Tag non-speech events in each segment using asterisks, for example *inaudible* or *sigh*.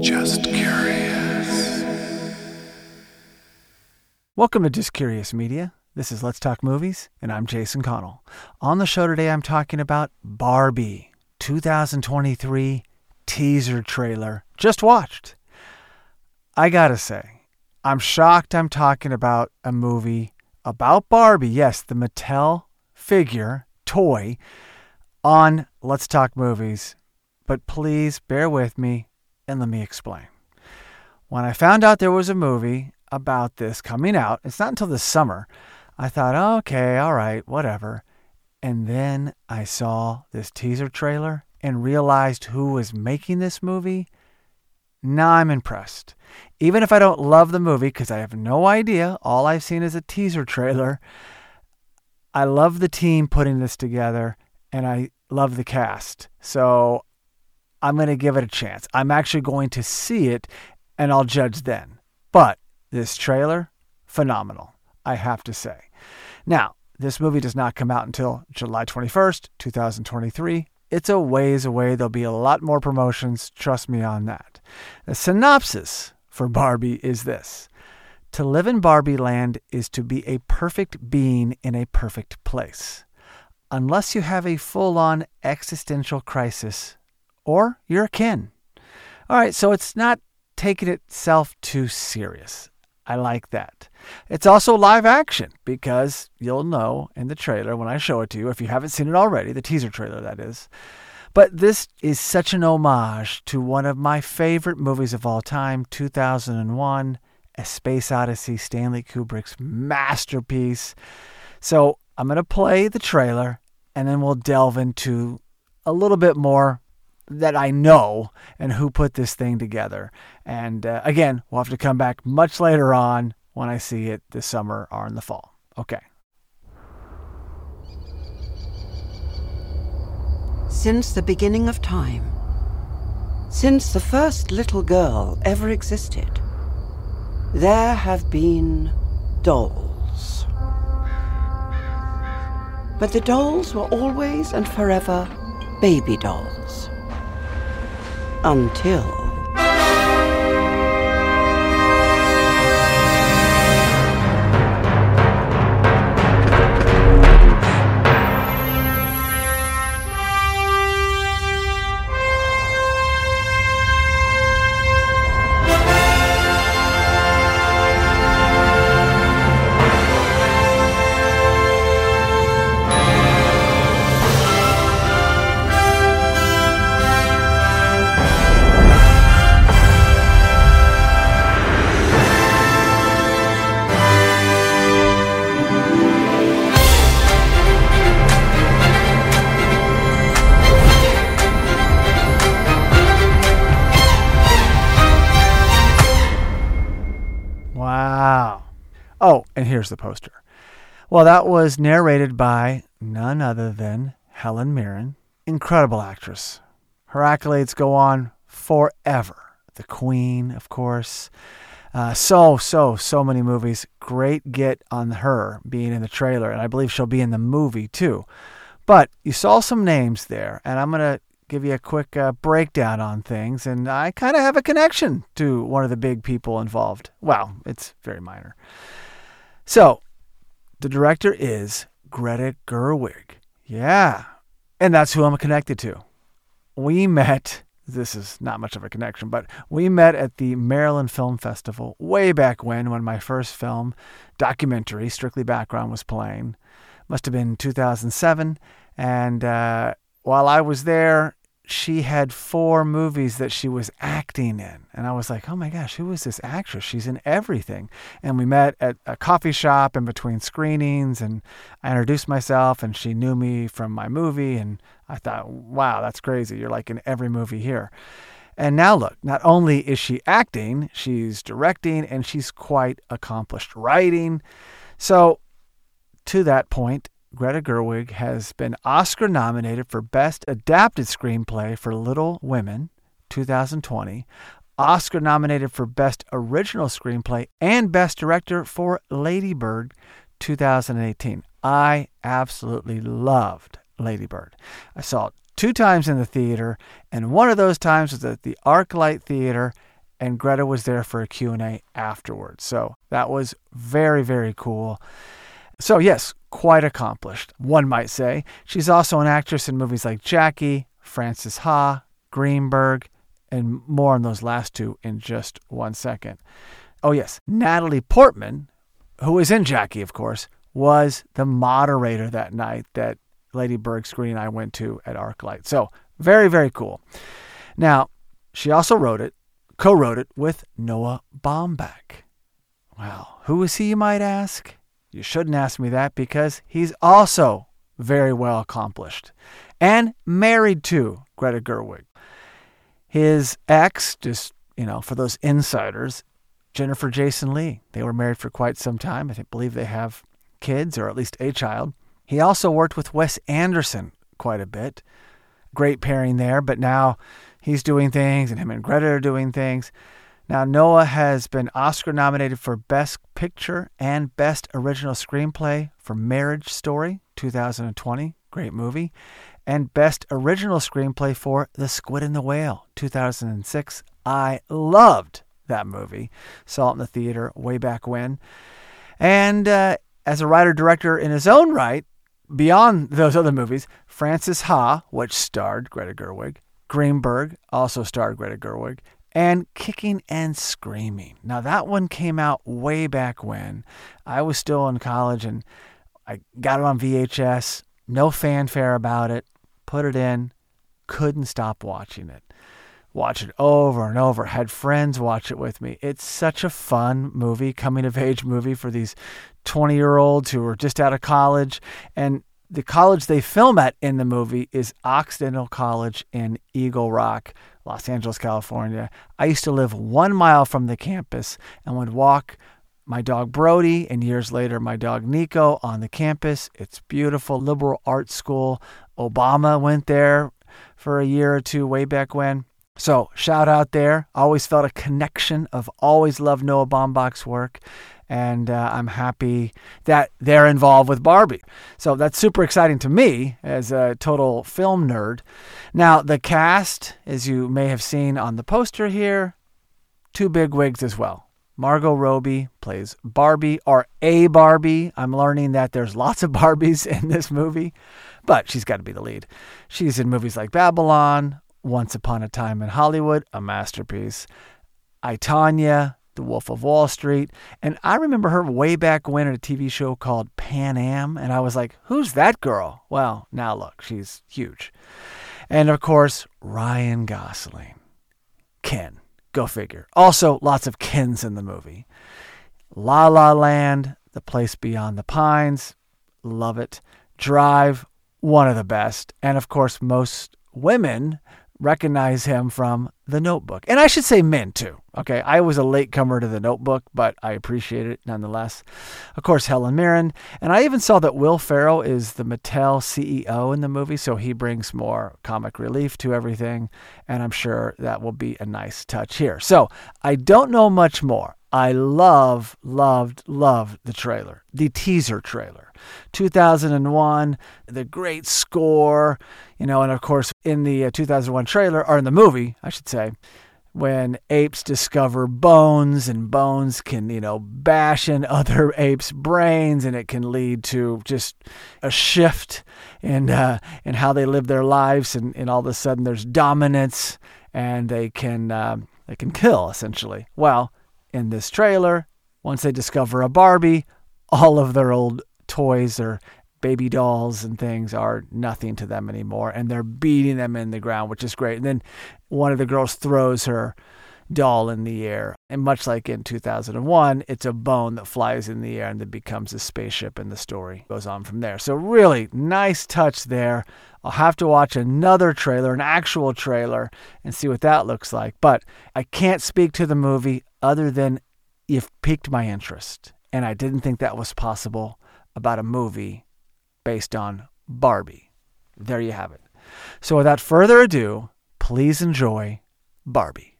Just curious. Welcome to Just Curious Media. This is Let's Talk Movies, and I'm Jason Connell. On the show today, I'm talking about Barbie 2023 teaser trailer. Just watched. I gotta say, I'm shocked I'm talking about a movie about Barbie. Yes, the Mattel figure, toy, on Let's Talk Movies. But please bear with me and let me explain. When I found out there was a movie about this coming out, it's not until this summer, I thought, okay, all right, whatever. And then I saw this teaser trailer and realized who was making this movie. Now I'm impressed. Even if I don't love the movie, because I have no idea, all I've seen is a teaser trailer, I love the team putting this together and I love the cast. So I'm going to give it a chance. I'm actually going to see it and I'll judge then. But this trailer, phenomenal, I have to say. Now, this movie does not come out until July 21st, 2023. It's a ways away. There'll be a lot more promotions. Trust me on that. The synopsis for Barbie is this To live in Barbie land is to be a perfect being in a perfect place. Unless you have a full on existential crisis, or you're a Ken. All right, so it's not taking itself too serious. I like that. It's also live action because you'll know in the trailer when I show it to you, if you haven't seen it already, the teaser trailer that is. But this is such an homage to one of my favorite movies of all time, 2001, A Space Odyssey, Stanley Kubrick's masterpiece. So I'm going to play the trailer and then we'll delve into a little bit more that I know and who put this thing together. And uh, again, we'll have to come back much later on when I see it this summer or in the fall. Okay. Since the beginning of time, since the first little girl ever existed, there have been dolls. But the dolls were always and forever baby dolls. Until. Oh, and here's the poster. Well, that was narrated by none other than Helen Mirren, incredible actress. Her accolades go on forever. The Queen, of course. Uh, so, so, so many movies. Great get on her being in the trailer, and I believe she'll be in the movie too. But you saw some names there, and I'm going to give you a quick uh, breakdown on things. And I kind of have a connection to one of the big people involved. Well, it's very minor. So, the director is Greta Gerwig. Yeah. And that's who I'm connected to. We met, this is not much of a connection, but we met at the Maryland Film Festival way back when, when my first film, documentary, Strictly Background, was playing. Must have been 2007. And uh, while I was there, she had four movies that she was acting in. And I was like, oh my gosh, who is this actress? She's in everything. And we met at a coffee shop in between screenings, and I introduced myself, and she knew me from my movie. And I thought, wow, that's crazy. You're like in every movie here. And now look, not only is she acting, she's directing, and she's quite accomplished writing. So, to that point, Greta Gerwig has been Oscar nominated for Best Adapted Screenplay for Little Women 2020, Oscar nominated for Best Original Screenplay, and Best Director for Lady Bird 2018. I absolutely loved Lady Bird. I saw it two times in the theater, and one of those times was at the ArcLight Theater and Greta was there for a Q&A afterwards. So that was very, very cool. So, yes, quite accomplished, one might say. She's also an actress in movies like Jackie, Frances Ha, Greenberg, and more on those last two in just one second. Oh, yes, Natalie Portman, who was in Jackie, of course, was the moderator that night that Lady Bird screen I went to at ArcLight. So, very, very cool. Now, she also wrote it, co wrote it with Noah Baumbach. Well, who is he, you might ask? You shouldn't ask me that because he's also very well accomplished and married to Greta Gerwig. His ex, just, you know, for those insiders, Jennifer Jason Lee. They were married for quite some time. I think, believe they have kids or at least a child. He also worked with Wes Anderson quite a bit. Great pairing there, but now he's doing things and him and Greta are doing things. Now, Noah has been Oscar nominated for Best Picture and Best Original Screenplay for Marriage Story 2020, great movie, and Best Original Screenplay for The Squid and the Whale 2006. I loved that movie, saw it in the theater way back when. And uh, as a writer director in his own right, beyond those other movies, Frances Ha, which starred Greta Gerwig, Greenberg also starred Greta Gerwig, and Kicking and Screaming. Now, that one came out way back when. I was still in college and I got it on VHS, no fanfare about it, put it in, couldn't stop watching it. Watch it over and over. Had friends watch it with me. It's such a fun movie, coming of age movie for these 20 year olds who are just out of college. And the college they film at in the movie is Occidental College in Eagle Rock, Los Angeles, California. I used to live one mile from the campus and would walk my dog Brody and years later my dog Nico on the campus. It's beautiful, liberal arts school. Obama went there for a year or two way back when. So, shout out there. Always felt a connection of always loved Noah Baumbach's work and uh, I'm happy that they're involved with Barbie. So that's super exciting to me as a total film nerd. Now, the cast, as you may have seen on the poster here, two big wigs as well. Margot Robbie plays Barbie or a Barbie. I'm learning that there's lots of Barbies *laughs* in this movie, but she's got to be the lead. She's in movies like Babylon, Once Upon a Time in Hollywood, a masterpiece. I, Tonya, the Wolf of Wall Street. And I remember her way back when at a TV show called Pan Am. And I was like, who's that girl? Well, now look, she's huge. And of course, Ryan Gosling. Ken. Go figure. Also, lots of Kens in the movie. La La Land, The Place Beyond the Pines. Love it. Drive, one of the best. And of course, most women recognize him from The Notebook. And I should say men too. Okay, I was a latecomer to The Notebook, but I appreciate it nonetheless. Of course, Helen Mirren. And I even saw that Will Ferrell is the Mattel CEO in the movie, so he brings more comic relief to everything. And I'm sure that will be a nice touch here. So I don't know much more. I love, loved, loved the trailer, the teaser trailer. 2001, the great score, you know, and of course, in the uh, 2001 trailer, or in the movie, I should say, when apes discover bones and bones can, you know, bash in other *laughs* apes' brains and it can lead to just a shift in, uh, in how they live their lives. And, and all of a sudden there's dominance and they can, uh, they can kill essentially. Well, in this trailer, once they discover a Barbie, all of their old toys or baby dolls and things are nothing to them anymore. And they're beating them in the ground, which is great. And then one of the girls throws her doll in the air. And much like in 2001, it's a bone that flies in the air and then becomes a spaceship, and the story goes on from there. So, really nice touch there. I'll have to watch another trailer, an actual trailer, and see what that looks like. But I can't speak to the movie other than you've piqued my interest. And I didn't think that was possible about a movie based on Barbie. There you have it. So, without further ado, please enjoy Barbie.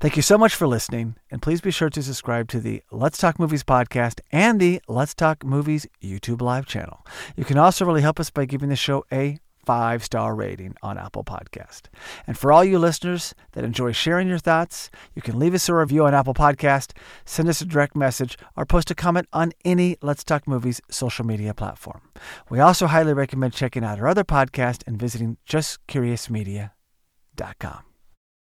Thank you so much for listening, and please be sure to subscribe to the Let's Talk Movies podcast and the Let's Talk Movies YouTube live channel. You can also really help us by giving the show a five star rating on Apple Podcast. And for all you listeners that enjoy sharing your thoughts, you can leave us a review on Apple Podcast, send us a direct message, or post a comment on any Let's Talk Movies social media platform. We also highly recommend checking out our other podcast and visiting justcuriousmedia.com.